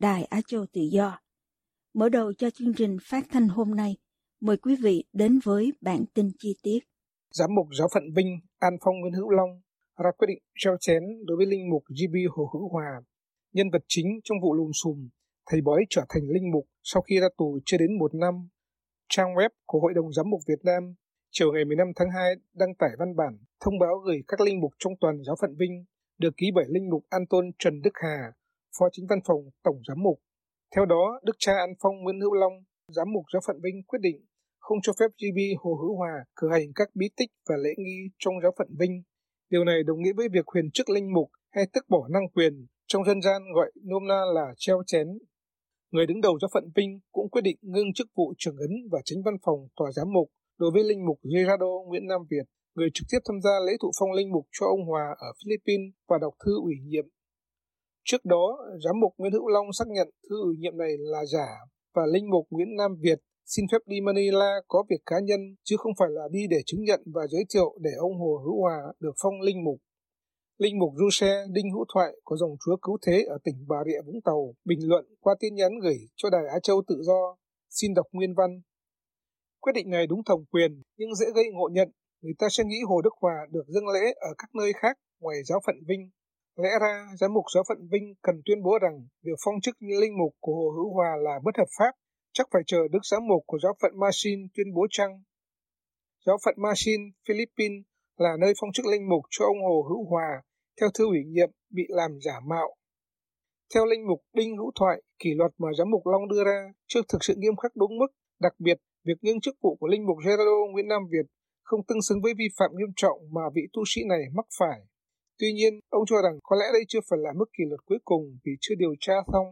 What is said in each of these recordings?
Đài Á Châu Tự Do. Mở đầu cho chương trình phát thanh hôm nay, mời quý vị đến với bản tin chi tiết. Giám mục giáo phận Vinh An Phong Nguyễn Hữu Long ra quyết định treo chén đối với linh mục GB Hồ Hữu Hòa, nhân vật chính trong vụ lùm xùm, thầy bói trở thành linh mục sau khi ra tù chưa đến một năm. Trang web của Hội đồng Giám mục Việt Nam chiều ngày 15 tháng 2 đăng tải văn bản thông báo gửi các linh mục trong toàn giáo phận Vinh được ký bởi linh mục An Tôn Trần Đức Hà, Phó Chính văn phòng Tổng Giám mục. Theo đó, Đức cha An Phong Nguyễn Hữu Long, Giám mục giáo phận Vinh quyết định không cho phép GB Hồ Hữu Hòa cử hành các bí tích và lễ nghi trong giáo phận Vinh. Điều này đồng nghĩa với việc huyền chức linh mục hay tước bỏ năng quyền, trong dân gian gọi nôm na là treo chén. Người đứng đầu giáo phận Vinh cũng quyết định ngưng chức vụ trưởng ấn và chính văn phòng tòa giám mục đối với linh mục Gerardo Nguyễn Nam Việt, người trực tiếp tham gia lễ thụ phong linh mục cho ông Hòa ở Philippines và đọc thư ủy nhiệm Trước đó, giám mục Nguyễn Hữu Long xác nhận thư ủy nhiệm này là giả và linh mục Nguyễn Nam Việt xin phép đi Manila có việc cá nhân chứ không phải là đi để chứng nhận và giới thiệu để ông Hồ Hữu Hòa được phong linh mục. Linh mục Du Xe Đinh Hữu Thoại có dòng chúa cứu thế ở tỉnh Bà Rịa Vũng Tàu bình luận qua tin nhắn gửi cho Đài Á Châu Tự Do. Xin đọc nguyên văn. Quyết định này đúng thẩm quyền nhưng dễ gây ngộ nhận. Người ta sẽ nghĩ Hồ Đức Hòa được dâng lễ ở các nơi khác ngoài giáo phận Vinh Lẽ ra, giám mục giáo phận Vinh cần tuyên bố rằng việc phong chức linh mục của Hồ Hữu Hòa là bất hợp pháp, chắc phải chờ Đức giám mục của giáo phận Masin tuyên bố chăng. Giáo phận Masin, Philippines là nơi phong chức linh mục cho ông Hồ Hữu Hòa theo thư ủy nhiệm bị làm giả mạo. Theo linh mục Đinh Hữu Thoại, kỷ luật mà giám mục Long đưa ra chưa thực sự nghiêm khắc đúng mức, đặc biệt việc ngưng chức vụ của linh mục Gerardo Nguyễn Nam Việt không tương xứng với vi phạm nghiêm trọng mà vị tu sĩ này mắc phải. Tuy nhiên, ông cho rằng có lẽ đây chưa phải là mức kỷ luật cuối cùng vì chưa điều tra xong.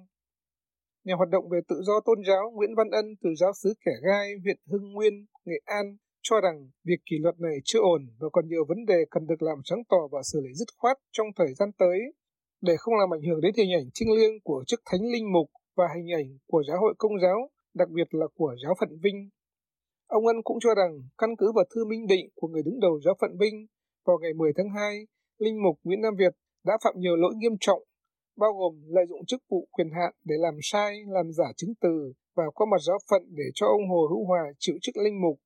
Nhà hoạt động về tự do tôn giáo Nguyễn Văn Ân từ giáo xứ Kẻ Gai, huyện Hưng Nguyên, Nghệ An cho rằng việc kỷ luật này chưa ổn và còn nhiều vấn đề cần được làm sáng tỏ và xử lý dứt khoát trong thời gian tới để không làm ảnh hưởng đến hình ảnh trinh liêng của chức thánh linh mục và hình ảnh của giáo hội công giáo, đặc biệt là của giáo phận Vinh. Ông Ân cũng cho rằng căn cứ vào thư minh định của người đứng đầu giáo phận Vinh vào ngày 10 tháng 2 Linh mục Nguyễn Nam Việt đã phạm nhiều lỗi nghiêm trọng, bao gồm lợi dụng chức vụ quyền hạn để làm sai, làm giả chứng từ và qua mặt giáo phận để cho ông Hồ Hữu Hòa chịu chức linh mục.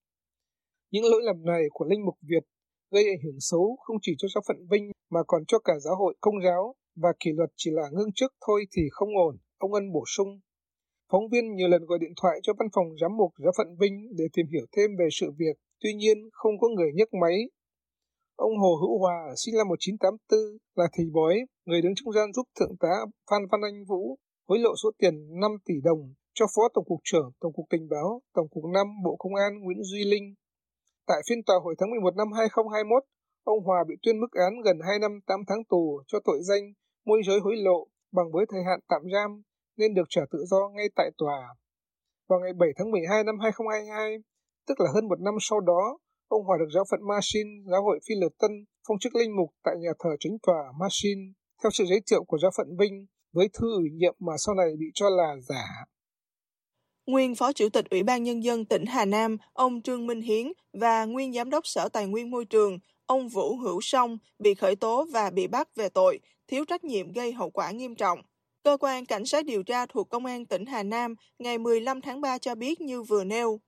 Những lỗi lầm này của linh mục Việt gây ảnh hưởng xấu không chỉ cho giáo phận Vinh mà còn cho cả giáo hội công giáo và kỷ luật chỉ là ngưng chức thôi thì không ổn, ông Ân bổ sung. Phóng viên nhiều lần gọi điện thoại cho văn phòng giám mục giáo phận Vinh để tìm hiểu thêm về sự việc, tuy nhiên không có người nhấc máy Ông Hồ Hữu Hòa, sinh năm 1984, là thầy bói, người đứng trung gian giúp Thượng tá Phan Văn Anh Vũ hối lộ số tiền 5 tỷ đồng cho Phó Tổng cục trưởng Tổng cục Tình báo, Tổng cục 5 Bộ Công an Nguyễn Duy Linh. Tại phiên tòa hồi tháng 11 năm 2021, ông Hòa bị tuyên mức án gần 2 năm 8 tháng tù cho tội danh môi giới hối lộ bằng với thời hạn tạm giam nên được trả tự do ngay tại tòa. Vào ngày 7 tháng 12 năm 2022, tức là hơn một năm sau đó, Ông Hòa được giáo phận Masin, giáo hội Phi Lợt Tân, phong chức linh mục tại nhà thờ chính tòa Masin, theo sự giới thiệu của giáo phận Vinh, với thư ủy nhiệm mà sau này bị cho là giả. Nguyên Phó Chủ tịch Ủy ban Nhân dân tỉnh Hà Nam, ông Trương Minh Hiến và nguyên Giám đốc Sở Tài nguyên Môi trường, ông Vũ Hữu Song bị khởi tố và bị bắt về tội thiếu trách nhiệm gây hậu quả nghiêm trọng. Cơ quan Cảnh sát điều tra thuộc Công an tỉnh Hà Nam ngày 15 tháng 3 cho biết như vừa nêu,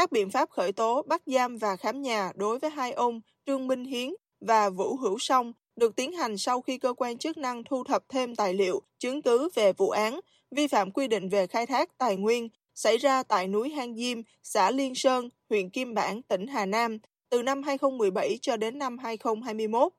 các biện pháp khởi tố, bắt giam và khám nhà đối với hai ông Trương Minh Hiến và Vũ Hữu Song được tiến hành sau khi cơ quan chức năng thu thập thêm tài liệu, chứng cứ về vụ án, vi phạm quy định về khai thác tài nguyên xảy ra tại núi Hang Diêm, xã Liên Sơn, huyện Kim Bảng, tỉnh Hà Nam từ năm 2017 cho đến năm 2021.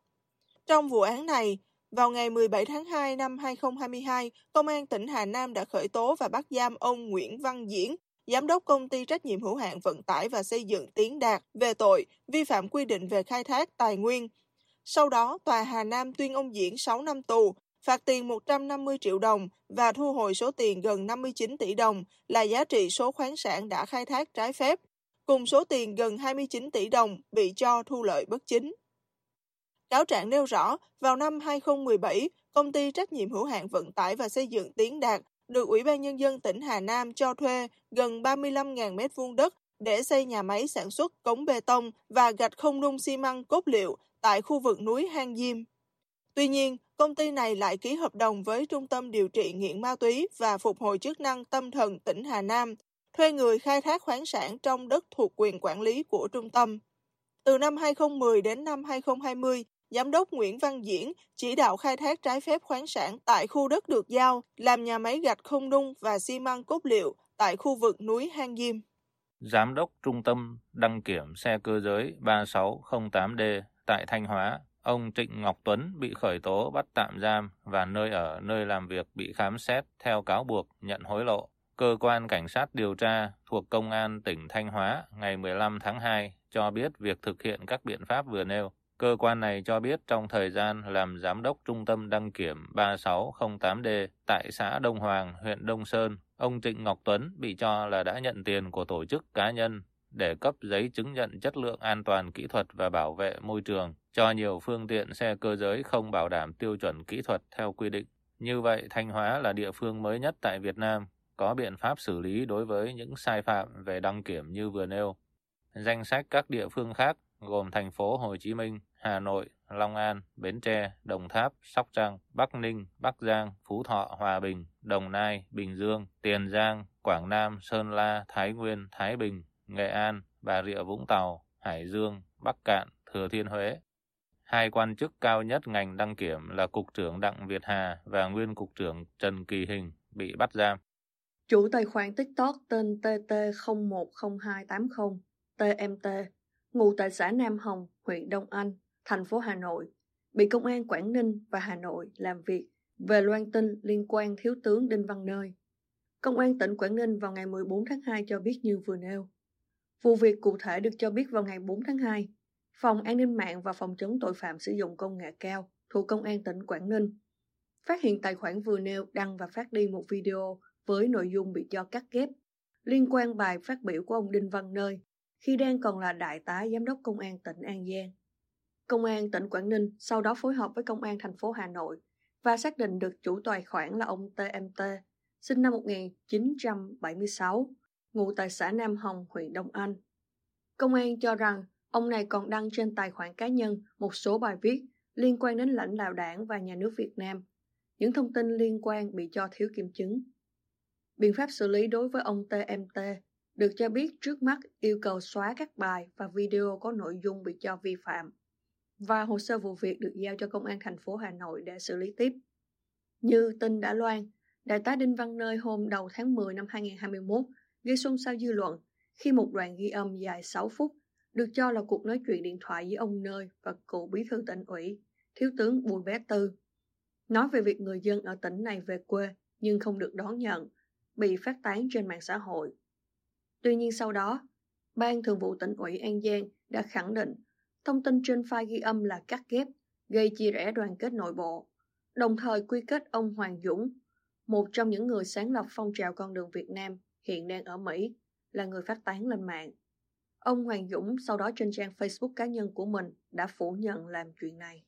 Trong vụ án này, vào ngày 17 tháng 2 năm 2022, Công an tỉnh Hà Nam đã khởi tố và bắt giam ông Nguyễn Văn Diễn, Giám đốc công ty trách nhiệm hữu hạn vận tải và xây dựng Tiến Đạt về tội vi phạm quy định về khai thác tài nguyên. Sau đó, Tòa Hà Nam tuyên ông Diễn 6 năm tù, phạt tiền 150 triệu đồng và thu hồi số tiền gần 59 tỷ đồng là giá trị số khoáng sản đã khai thác trái phép, cùng số tiền gần 29 tỷ đồng bị cho thu lợi bất chính. Cáo trạng nêu rõ, vào năm 2017, công ty trách nhiệm hữu hạn vận tải và xây dựng Tiến Đạt được Ủy ban Nhân dân tỉnh Hà Nam cho thuê gần 35.000 m2 đất để xây nhà máy sản xuất cống bê tông và gạch không nung xi măng cốt liệu tại khu vực núi Hang Diêm. Tuy nhiên, công ty này lại ký hợp đồng với Trung tâm Điều trị nghiện ma túy và Phục hồi chức năng tâm thần tỉnh Hà Nam, thuê người khai thác khoáng sản trong đất thuộc quyền quản lý của trung tâm. Từ năm 2010 đến năm 2020, Giám đốc Nguyễn Văn Diễn chỉ đạo khai thác trái phép khoáng sản tại khu đất được giao, làm nhà máy gạch không nung và xi măng cốt liệu tại khu vực núi Hang Diêm. Giám đốc Trung tâm đăng kiểm xe cơ giới 3608D tại Thanh Hóa, ông Trịnh Ngọc Tuấn bị khởi tố bắt tạm giam và nơi ở nơi làm việc bị khám xét theo cáo buộc nhận hối lộ. Cơ quan Cảnh sát điều tra thuộc Công an tỉnh Thanh Hóa ngày 15 tháng 2 cho biết việc thực hiện các biện pháp vừa nêu. Cơ quan này cho biết trong thời gian làm giám đốc trung tâm đăng kiểm 3608D tại xã Đông Hoàng, huyện Đông Sơn, ông Trịnh Ngọc Tuấn bị cho là đã nhận tiền của tổ chức cá nhân để cấp giấy chứng nhận chất lượng an toàn kỹ thuật và bảo vệ môi trường cho nhiều phương tiện xe cơ giới không bảo đảm tiêu chuẩn kỹ thuật theo quy định. Như vậy, Thanh Hóa là địa phương mới nhất tại Việt Nam có biện pháp xử lý đối với những sai phạm về đăng kiểm như vừa nêu. Danh sách các địa phương khác gồm thành phố Hồ Chí Minh, Hà Nội, Long An, Bến Tre, Đồng Tháp, Sóc Trăng, Bắc Ninh, Bắc Giang, Phú Thọ, Hòa Bình, Đồng Nai, Bình Dương, Tiền Giang, Quảng Nam, Sơn La, Thái Nguyên, Thái Bình, Nghệ An, Bà Rịa Vũng Tàu, Hải Dương, Bắc Cạn, Thừa Thiên Huế. Hai quan chức cao nhất ngành đăng kiểm là Cục trưởng Đặng Việt Hà và Nguyên Cục trưởng Trần Kỳ Hình bị bắt giam. Chủ tài khoản TikTok tên TT010280 TMT, ngụ tại xã Nam Hồng, huyện Đông Anh, thành phố Hà Nội, bị công an Quảng Ninh và Hà Nội làm việc về loan tin liên quan Thiếu tướng Đinh Văn Nơi. Công an tỉnh Quảng Ninh vào ngày 14 tháng 2 cho biết như vừa nêu. Vụ việc cụ thể được cho biết vào ngày 4 tháng 2, Phòng An ninh mạng và Phòng chống tội phạm sử dụng công nghệ cao thuộc Công an tỉnh Quảng Ninh phát hiện tài khoản vừa nêu đăng và phát đi một video với nội dung bị cho cắt ghép liên quan bài phát biểu của ông Đinh Văn Nơi khi đang còn là đại tá giám đốc công an tỉnh An Giang. Công an tỉnh Quảng Ninh sau đó phối hợp với công an thành phố Hà Nội và xác định được chủ tài khoản là ông TMT, sinh năm 1976, ngụ tại xã Nam Hồng, huyện Đông Anh. Công an cho rằng ông này còn đăng trên tài khoản cá nhân một số bài viết liên quan đến lãnh đạo đảng và nhà nước Việt Nam. Những thông tin liên quan bị cho thiếu kiểm chứng. Biện pháp xử lý đối với ông TMT được cho biết trước mắt yêu cầu xóa các bài và video có nội dung bị cho vi phạm và hồ sơ vụ việc được giao cho công an thành phố Hà Nội để xử lý tiếp. Như tin đã loan, Đại tá Đinh Văn Nơi hôm đầu tháng 10 năm 2021 gây xôn xao dư luận khi một đoạn ghi âm dài 6 phút được cho là cuộc nói chuyện điện thoại với ông Nơi và cựu bí thư tỉnh ủy, thiếu tướng Bùi Bé Tư. Nói về việc người dân ở tỉnh này về quê nhưng không được đón nhận, bị phát tán trên mạng xã hội. Tuy nhiên sau đó, Ban Thường vụ tỉnh ủy An Giang đã khẳng định thông tin trên file ghi âm là cắt ghép, gây chia rẽ đoàn kết nội bộ, đồng thời quy kết ông Hoàng Dũng, một trong những người sáng lập phong trào con đường Việt Nam hiện đang ở Mỹ, là người phát tán lên mạng. Ông Hoàng Dũng sau đó trên trang Facebook cá nhân của mình đã phủ nhận làm chuyện này.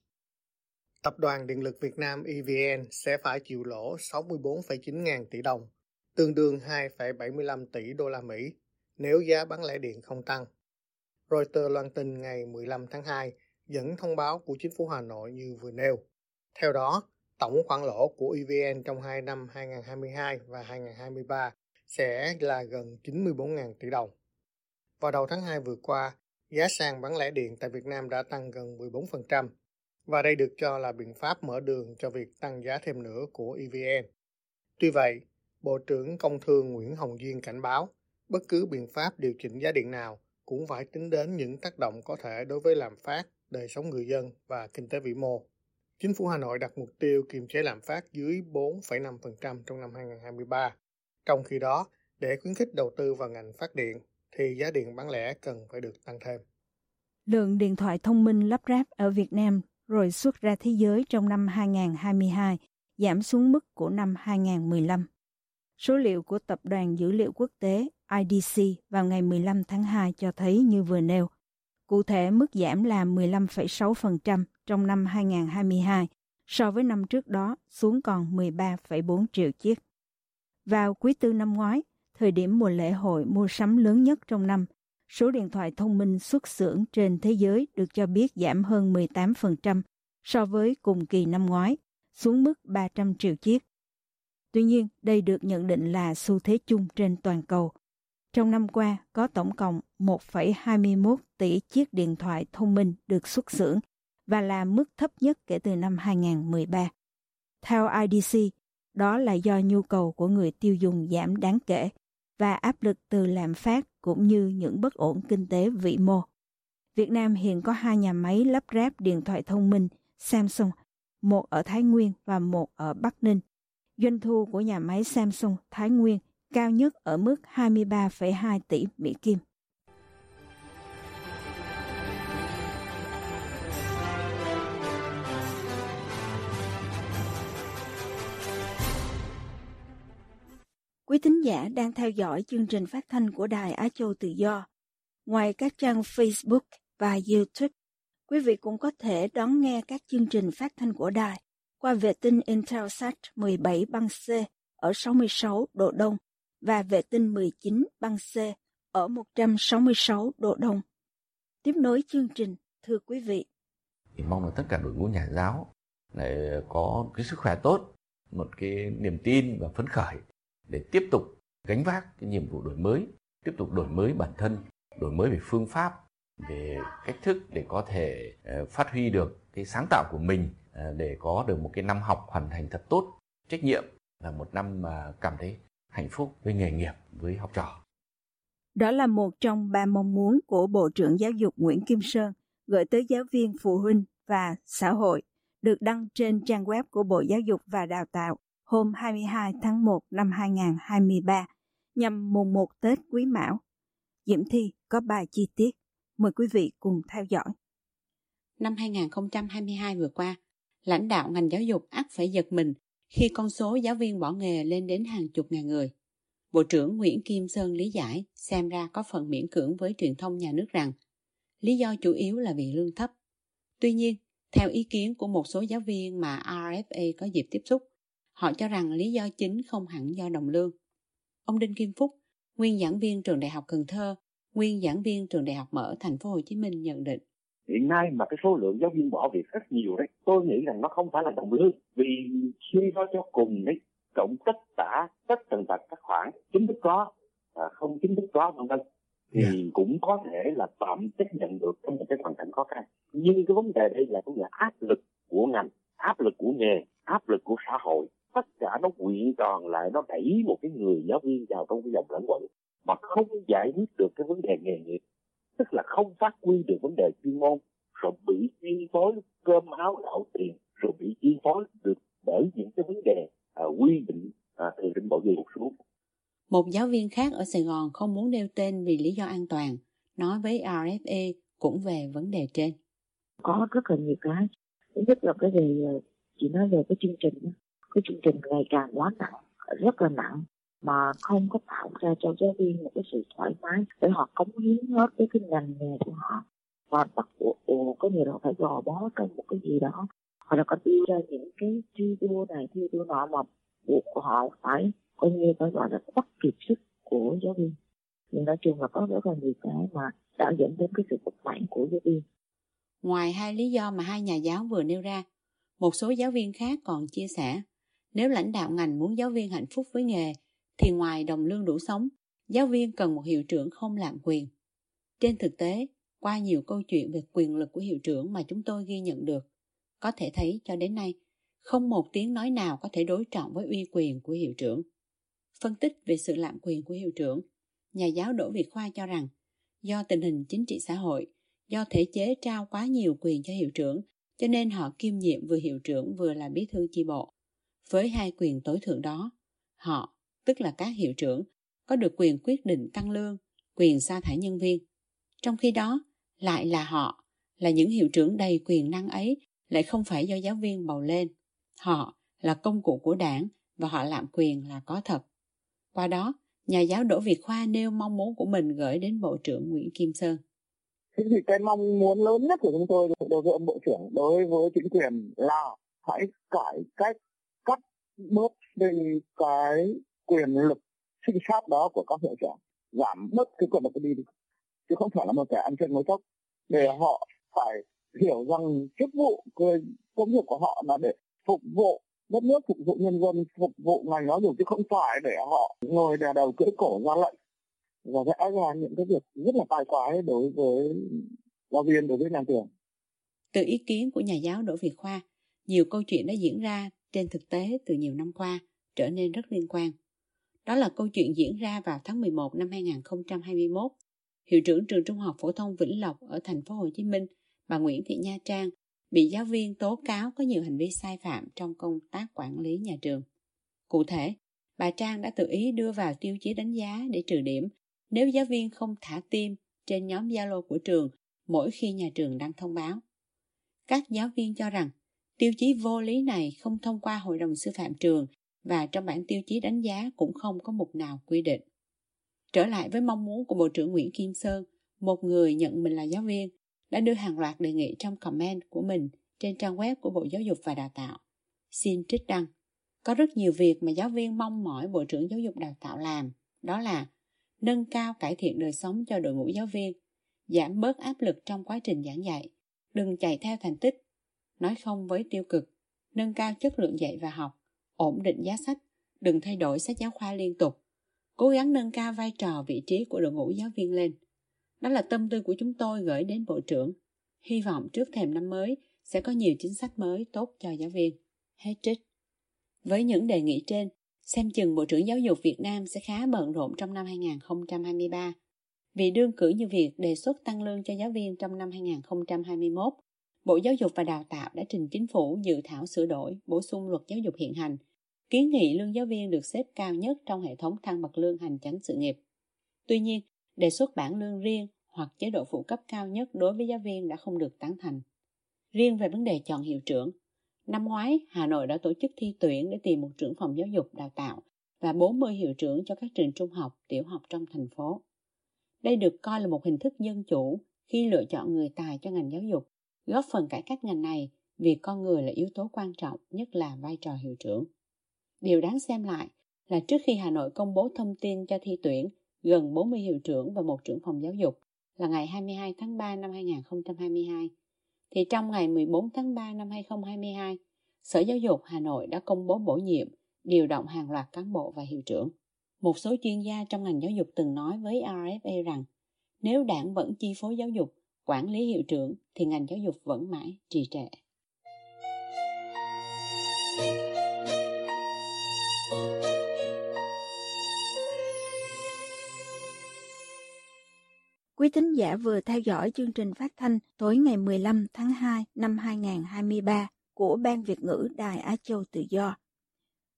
Tập đoàn Điện lực Việt Nam EVN sẽ phải chịu lỗ 64,9 ngàn tỷ đồng, tương đương 2,75 tỷ đô la Mỹ nếu giá bán lẻ điện không tăng. Reuters loan tin ngày 15 tháng 2 dẫn thông báo của chính phủ Hà Nội như vừa nêu. Theo đó, tổng khoản lỗ của EVN trong hai năm 2022 và 2023 sẽ là gần 94.000 tỷ đồng. Vào đầu tháng 2 vừa qua, giá sàn bán lẻ điện tại Việt Nam đã tăng gần 14%. và đây được cho là biện pháp mở đường cho việc tăng giá thêm nữa của EVN. Tuy vậy, Bộ trưởng Công Thương Nguyễn Hồng Duyên cảnh báo bất cứ biện pháp điều chỉnh giá điện nào cũng phải tính đến những tác động có thể đối với lạm phát, đời sống người dân và kinh tế vĩ mô. Chính phủ Hà Nội đặt mục tiêu kiềm chế lạm phát dưới 4,5% trong năm 2023. Trong khi đó, để khuyến khích đầu tư vào ngành phát điện, thì giá điện bán lẻ cần phải được tăng thêm. Lượng điện thoại thông minh lắp ráp ở Việt Nam rồi xuất ra thế giới trong năm 2022 giảm xuống mức của năm 2015. Số liệu của Tập đoàn Dữ liệu Quốc tế IDC vào ngày 15 tháng 2 cho thấy như vừa nêu. Cụ thể, mức giảm là 15,6% trong năm 2022 so với năm trước đó xuống còn 13,4 triệu chiếc. Vào quý tư năm ngoái, thời điểm mùa lễ hội mua sắm lớn nhất trong năm, số điện thoại thông minh xuất xưởng trên thế giới được cho biết giảm hơn 18% so với cùng kỳ năm ngoái, xuống mức 300 triệu chiếc. Tuy nhiên, đây được nhận định là xu thế chung trên toàn cầu. Trong năm qua, có tổng cộng 1,21 tỷ chiếc điện thoại thông minh được xuất xưởng và là mức thấp nhất kể từ năm 2013. Theo IDC, đó là do nhu cầu của người tiêu dùng giảm đáng kể và áp lực từ lạm phát cũng như những bất ổn kinh tế vĩ mô. Việt Nam hiện có hai nhà máy lắp ráp điện thoại thông minh Samsung, một ở Thái Nguyên và một ở Bắc Ninh. Doanh thu của nhà máy Samsung Thái Nguyên cao nhất ở mức 23,2 tỷ Mỹ Kim. Quý thính giả đang theo dõi chương trình phát thanh của Đài Á Châu Tự Do. Ngoài các trang Facebook và YouTube, quý vị cũng có thể đón nghe các chương trình phát thanh của đài qua vệ tinh Intelsat 17 băng C ở 66 độ Đông và vệ tinh 19 băng C ở 166 độ Đông. Tiếp nối chương trình, thưa quý vị. Thì mong là tất cả đội ngũ nhà giáo lại có cái sức khỏe tốt, một cái niềm tin và phấn khởi để tiếp tục gánh vác cái nhiệm vụ đổi mới, tiếp tục đổi mới bản thân, đổi mới về phương pháp, về cách thức để có thể ờ, phát huy được cái sáng tạo của mình ờ, để có được một cái năm học hoàn thành thật tốt, trách nhiệm là một năm mà cảm thấy hạnh phúc với nghề nghiệp, với học trò. Đó là một trong ba mong muốn của Bộ trưởng Giáo dục Nguyễn Kim Sơn gửi tới giáo viên, phụ huynh và xã hội, được đăng trên trang web của Bộ Giáo dục và Đào tạo hôm 22 tháng 1 năm 2023 nhằm mùng 1 Tết Quý Mão. Diễm Thi có bài chi tiết. Mời quý vị cùng theo dõi. Năm 2022 vừa qua, lãnh đạo ngành giáo dục ắt phải giật mình khi con số giáo viên bỏ nghề lên đến hàng chục ngàn người. Bộ trưởng Nguyễn Kim Sơn lý giải xem ra có phần miễn cưỡng với truyền thông nhà nước rằng lý do chủ yếu là vì lương thấp. Tuy nhiên, theo ý kiến của một số giáo viên mà RFA có dịp tiếp xúc, họ cho rằng lý do chính không hẳn do đồng lương. Ông Đinh Kim Phúc, nguyên giảng viên trường Đại học Cần Thơ, nguyên giảng viên trường Đại học Mở Thành phố Hồ Chí Minh nhận định hiện nay mà cái số lượng giáo viên bỏ việc rất nhiều đấy tôi nghĩ rằng nó không phải là đồng lương vì suy cho cho cùng đấy cộng tất cả tất tần tật các khoản chính thức có à, không chính thức có vân vân thì yeah. Dạ. cũng có thể là tạm chấp nhận được trong một cái hoàn cảnh khó khăn nhưng cái vấn đề đây là vấn đề áp lực của ngành áp lực của nghề áp lực của xã hội tất cả nó quyện tròn lại nó đẩy một cái người giáo viên vào trong cái dòng lẫn quẩn mà không giải quyết được cái vấn đề nghề nghiệp là không phát huy được vấn đề chuyên môn rồi bị chi phối cơm áo gạo tiền rồi bị chi phối được bởi những cái vấn đề à, quy định à, từ trên bộ giáo dục xuống một giáo viên khác ở Sài Gòn không muốn nêu tên vì lý do an toàn, nói với RFA cũng về vấn đề trên. Có rất là nhiều cái. Thứ nhất là cái gì chị nói về cái chương trình cái chương trình ngày càng quá nặng rất là nặng mà không có tạo ra cho giáo viên một cái sự thoải mái để họ cống hiến hết với cái ngành nghề của họ. Và bắt buộc có nhiều họ phải gò bó trong một cái gì đó. Hoặc là có đưa ra những cái thi đua này thi đua nọ mà buộc họ phải coi như phải gọi là bắt kịp sức của giáo viên. Nhưng nói chung là có rất là nhiều cái mà đã dẫn đến cái sự bất mãn của giáo viên. Ngoài hai lý do mà hai nhà giáo vừa nêu ra một số giáo viên khác còn chia sẻ nếu lãnh đạo ngành muốn giáo viên hạnh phúc với nghề, thì ngoài đồng lương đủ sống, giáo viên cần một hiệu trưởng không lạm quyền. Trên thực tế, qua nhiều câu chuyện về quyền lực của hiệu trưởng mà chúng tôi ghi nhận được, có thể thấy cho đến nay, không một tiếng nói nào có thể đối trọng với uy quyền của hiệu trưởng. Phân tích về sự lạm quyền của hiệu trưởng, nhà giáo Đỗ Việt Khoa cho rằng do tình hình chính trị xã hội, do thể chế trao quá nhiều quyền cho hiệu trưởng, cho nên họ kiêm nhiệm vừa hiệu trưởng vừa là bí thư chi bộ. Với hai quyền tối thượng đó, họ, tức là các hiệu trưởng, có được quyền quyết định tăng lương, quyền sa thải nhân viên. Trong khi đó, lại là họ, là những hiệu trưởng đầy quyền năng ấy, lại không phải do giáo viên bầu lên. Họ là công cụ của đảng và họ lạm quyền là có thật. Qua đó, nhà giáo Đỗ Việt Khoa nêu mong muốn của mình gửi đến Bộ trưởng Nguyễn Kim Sơn. Thế thì cái mong muốn lớn nhất của chúng tôi đối với ông Bộ trưởng, đối với chính quyền là hãy cải cách, cắt bớt đi cái quyền lực sinh sát đó của các hiệu trưởng, giảm bớt cái quyền lực đi, đi. Chứ không phải là một kẻ ăn chân ngồi chốc. Để họ phải hiểu rằng chức vụ công việc của họ là để phục vụ đất nước phục vụ nhân dân phục vụ ngành giáo dục chứ không phải để họ ngồi đè đầu cưỡi cổ ra lệnh. Và vẽ ra những cái việc rất là tai quái đối với giáo viên đối với nhà trường. Từ ý kiến của nhà giáo Đỗ Việt Khoa nhiều câu chuyện đã diễn ra trên thực tế từ nhiều năm qua trở nên rất liên quan. Đó là câu chuyện diễn ra vào tháng 11 năm 2021. Hiệu trưởng trường Trung học phổ thông Vĩnh Lộc ở thành phố Hồ Chí Minh, bà Nguyễn Thị Nha Trang bị giáo viên tố cáo có nhiều hành vi sai phạm trong công tác quản lý nhà trường. Cụ thể, bà Trang đã tự ý đưa vào tiêu chí đánh giá để trừ điểm nếu giáo viên không thả tim trên nhóm Zalo của trường mỗi khi nhà trường đăng thông báo. Các giáo viên cho rằng tiêu chí vô lý này không thông qua hội đồng sư phạm trường và trong bản tiêu chí đánh giá cũng không có mục nào quy định. Trở lại với mong muốn của Bộ trưởng Nguyễn Kim Sơn, một người nhận mình là giáo viên, đã đưa hàng loạt đề nghị trong comment của mình trên trang web của Bộ Giáo dục và Đào tạo. Xin trích đăng. Có rất nhiều việc mà giáo viên mong mỏi Bộ trưởng Giáo dục Đào tạo làm, đó là nâng cao cải thiện đời sống cho đội ngũ giáo viên, giảm bớt áp lực trong quá trình giảng dạy, đừng chạy theo thành tích, nói không với tiêu cực, nâng cao chất lượng dạy và học, ổn định giá sách, đừng thay đổi sách giáo khoa liên tục, cố gắng nâng cao vai trò vị trí của đội ngũ giáo viên lên. Đó là tâm tư của chúng tôi gửi đến Bộ trưởng. Hy vọng trước thềm năm mới sẽ có nhiều chính sách mới tốt cho giáo viên. Hết trích. Với những đề nghị trên, xem chừng Bộ trưởng Giáo dục Việt Nam sẽ khá bận rộn trong năm 2023. Vì đương cử như việc đề xuất tăng lương cho giáo viên trong năm 2021, Bộ Giáo dục và Đào tạo đã trình chính phủ dự thảo sửa đổi, bổ sung luật giáo dục hiện hành, kiến nghị lương giáo viên được xếp cao nhất trong hệ thống thăng bậc lương hành chánh sự nghiệp. Tuy nhiên, đề xuất bảng lương riêng hoặc chế độ phụ cấp cao nhất đối với giáo viên đã không được tán thành. Riêng về vấn đề chọn hiệu trưởng, năm ngoái Hà Nội đã tổ chức thi tuyển để tìm một trưởng phòng giáo dục đào tạo và 40 hiệu trưởng cho các trường trung học, tiểu học trong thành phố. Đây được coi là một hình thức dân chủ khi lựa chọn người tài cho ngành giáo dục, góp phần cải cách ngành này vì con người là yếu tố quan trọng, nhất là vai trò hiệu trưởng. Điều đáng xem lại là trước khi Hà Nội công bố thông tin cho thi tuyển gần 40 hiệu trưởng và một trưởng phòng giáo dục là ngày 22 tháng 3 năm 2022, thì trong ngày 14 tháng 3 năm 2022, Sở Giáo dục Hà Nội đã công bố bổ nhiệm, điều động hàng loạt cán bộ và hiệu trưởng. Một số chuyên gia trong ngành giáo dục từng nói với RFA rằng nếu đảng vẫn chi phối giáo dục, quản lý hiệu trưởng thì ngành giáo dục vẫn mãi trì trệ. Quý thính giả vừa theo dõi chương trình phát thanh tối ngày 15 tháng 2 năm 2023 của Ban Việt ngữ Đài Á Châu Tự Do.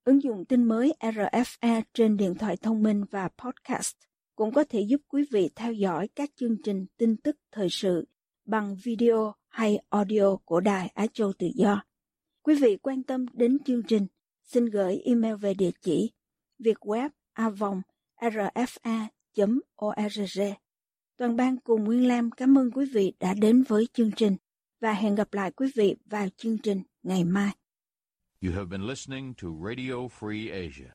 Ứng dụng tin mới RFA trên điện thoại thông minh và podcast cũng có thể giúp quý vị theo dõi các chương trình tin tức thời sự bằng video hay audio của Đài Á Châu Tự Do. Quý vị quan tâm đến chương trình, xin gửi email về địa chỉ vietweb.avong.rfa.org Toàn ban cùng Nguyên Lam cảm ơn quý vị đã đến với chương trình và hẹn gặp lại quý vị vào chương trình ngày mai. You have been listening to Radio Free Asia.